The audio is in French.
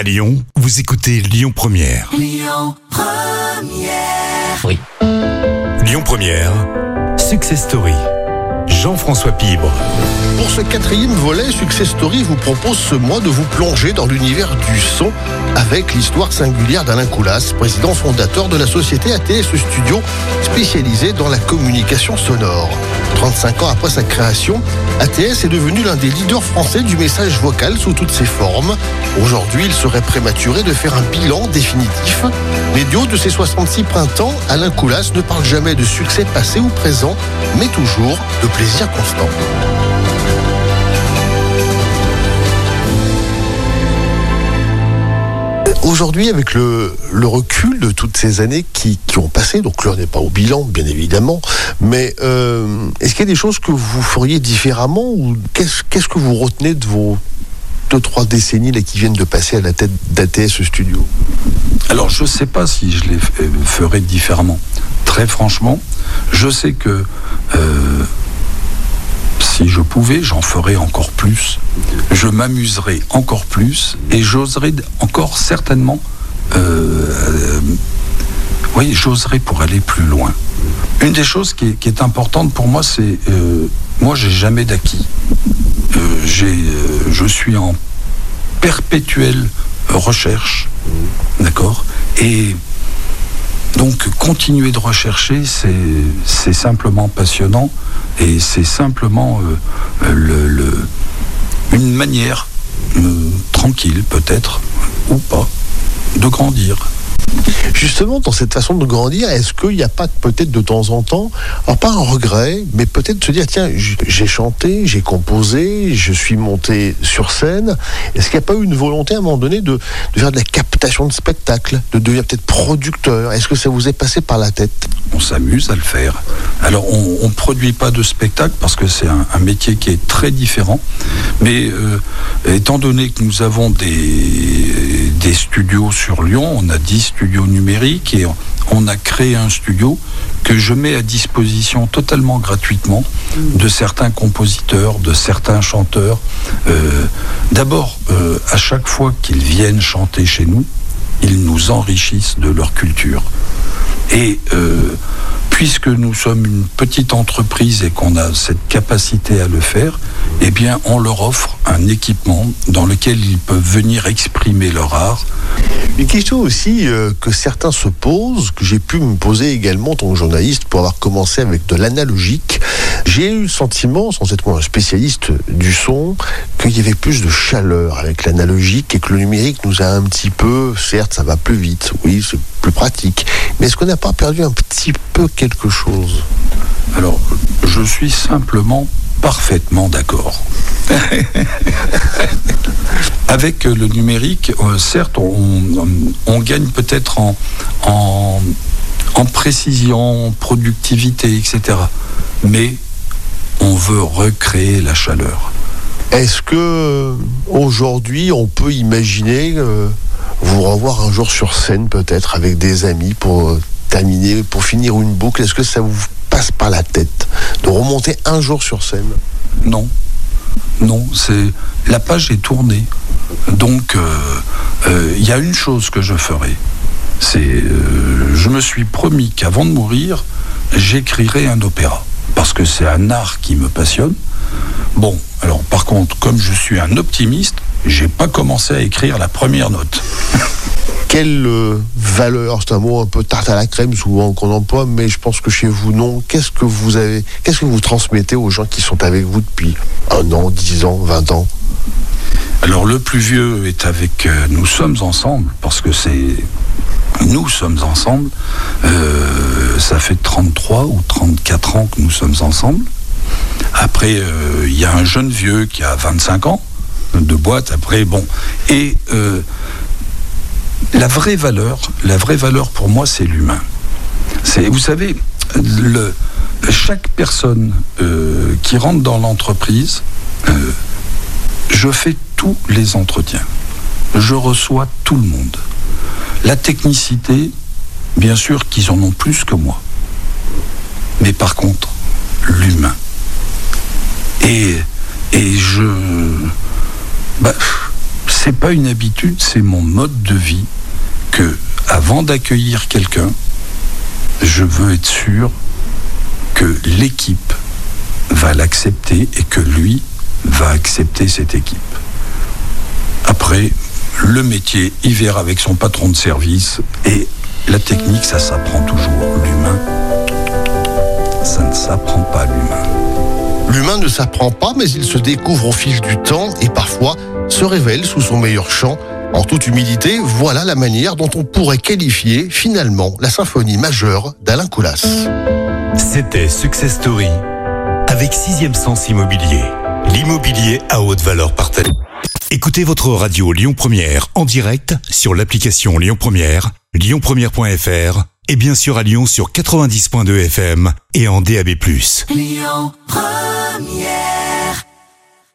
À Lyon, vous écoutez Lyon Première. Lyon Première, Success Story. Jean-François Pibre. Pour ce quatrième volet, Success Story vous propose ce mois de vous plonger dans l'univers du son avec l'histoire singulière d'Alain Coulas, président fondateur de la société ATS Studio, spécialisée dans la communication sonore. 35 ans après sa création, ATS est devenu l'un des leaders français du message vocal sous toutes ses formes. Aujourd'hui, il serait prématuré de faire un bilan définitif. Mais du haut de ses 66 printemps, Alain Coulas ne parle jamais de succès passé ou présent, mais toujours de plaisir constant. Aujourd'hui, avec le, recul de toutes ces années qui, ont passé, donc on n'est pas au bilan, bien évidemment, mais euh, est-ce qu'il y a des choses que vous feriez différemment ou qu'est-ce que vous retenez de vos deux, trois décennies là, qui viennent de passer à la tête d'ATS Studio? Alors je ne sais pas si je les ferais différemment. Très franchement, je sais que euh, si je pouvais, j'en ferais encore plus. Je m'amuserais encore plus et j'oserais encore certainement. Euh, oui, j'oserais pour aller plus loin. Une des choses qui est, qui est importante pour moi, c'est euh, moi, j'ai jamais d'acquis. Euh, j'ai, je suis en perpétuelle recherche, d'accord, et donc continuer de rechercher, c'est simplement passionnant et c'est simplement euh, une manière euh, tranquille peut-être ou pas de grandir. Justement, dans cette façon de grandir, est-ce qu'il n'y a pas peut-être de temps en temps, alors pas un regret, mais peut-être se dire, tiens, j'ai chanté, j'ai composé, je suis monté sur scène, est-ce qu'il n'y a pas eu une volonté à un moment donné de, faire de la captation de spectacle, de devenir peut-être producteur? Est-ce que ça vous est passé par la tête? On s'amuse à le faire. Alors, on ne produit pas de spectacle parce que c'est un, un, métier qui est très différent, mais euh, étant donné que nous avons des, des studios sur Lyon, on a 10 studios numériques et on a créé un studio que je mets à disposition totalement gratuitement de certains compositeurs, de certains chanteurs. Euh, D'abord, euh, à chaque fois qu'ils viennent chanter chez nous, ils nous enrichissent de leur culture. Et euh, puisque nous sommes une petite entreprise et qu'on a cette capacité à le faire, eh bien, on leur offre un équipement dans lequel ils peuvent venir exprimer leur art. Une question aussi euh, que certains se posent, que j'ai pu me poser également en tant que journaliste pour avoir commencé avec de l'analogique. J'ai eu le sentiment, sans être moi un spécialiste du son, qu'il y avait plus de chaleur avec l'analogique et que le numérique nous a un petit peu, certes, ça va plus vite, oui, c'est plus pratique, mais est-ce qu'on n'a pas perdu un petit peu quelque chose? Alors, je suis simplement parfaitement d'accord. Avec le numérique, euh, certes, on, on gagne peut-être en, en, en, précision, productivité, etc. Mais on veut recréer la chaleur. Est-ce que aujourd'hui, on peut imaginer euh, vous revoir un jour sur scène, peut-être avec des amis pour terminer, pour finir une boucle? Est-ce que ça vous passe par la tête de remonter un jour sur scène? Non. Non, c'est la page est tournée. Donc, il euh, euh, y a une chose que je ferai. C'est, euh, je me suis promis qu'avant de mourir, j'écrirai un opéra parce que c'est un art qui me passionne. Bon, alors par contre, comme je suis un optimiste, j'ai pas commencé à écrire la première note. Quelle euh, valeur, c'est un mot un peu tarte à la crème souvent qu'on emploie, mais je pense que chez vous non. Qu'est-ce que vous avez, qu'est-ce que vous transmettez aux gens qui sont avec vous depuis un an, dix ans, vingt ans? Alors le plus vieux est avec euh, nous sommes ensemble parce que c'est nous sommes ensemble. Euh, ça fait 33 ou 34 ans que nous sommes ensemble. Après, il y a un jeune vieux qui a 25 ans de boîte. Après, bon. Et la vraie valeur, la vraie valeur pour moi, c'est l'humain. C'est, vous savez, chaque personne euh, qui rentre dans l'entreprise, euh, je fais tous les entretiens. Je reçois tout le monde. La technicité, bien sûr qu'ils en ont plus que moi. Mais par contre, l'humain. Et, et je. Bah, c'est pas une habitude, c'est mon mode de vie que avant d'accueillir quelqu'un, je veux être sûr que l'équipe va l'accepter et que lui va accepter cette équipe. Après, le métier, il verra avec son patron de service et la technique, ça s'apprend toujours. L'humain, ça ne s'apprend pas l'humain. L'humain ne s'apprend pas, mais il se découvre au fil du temps et parfois se révèle sous son meilleur chant. En toute humilité, voilà la manière dont on pourrait qualifier finalement la symphonie majeure d'Alain Coulas. C'était Success Story avec Sixième Sens Immobilier. L'immobilier à haute valeur partagée. Écoutez votre radio Lyon Première en direct sur l'application Lyon Première, lyonpremière.fr et bien sûr à Lyon sur 90.2 FM et en DAB+. Lyon Première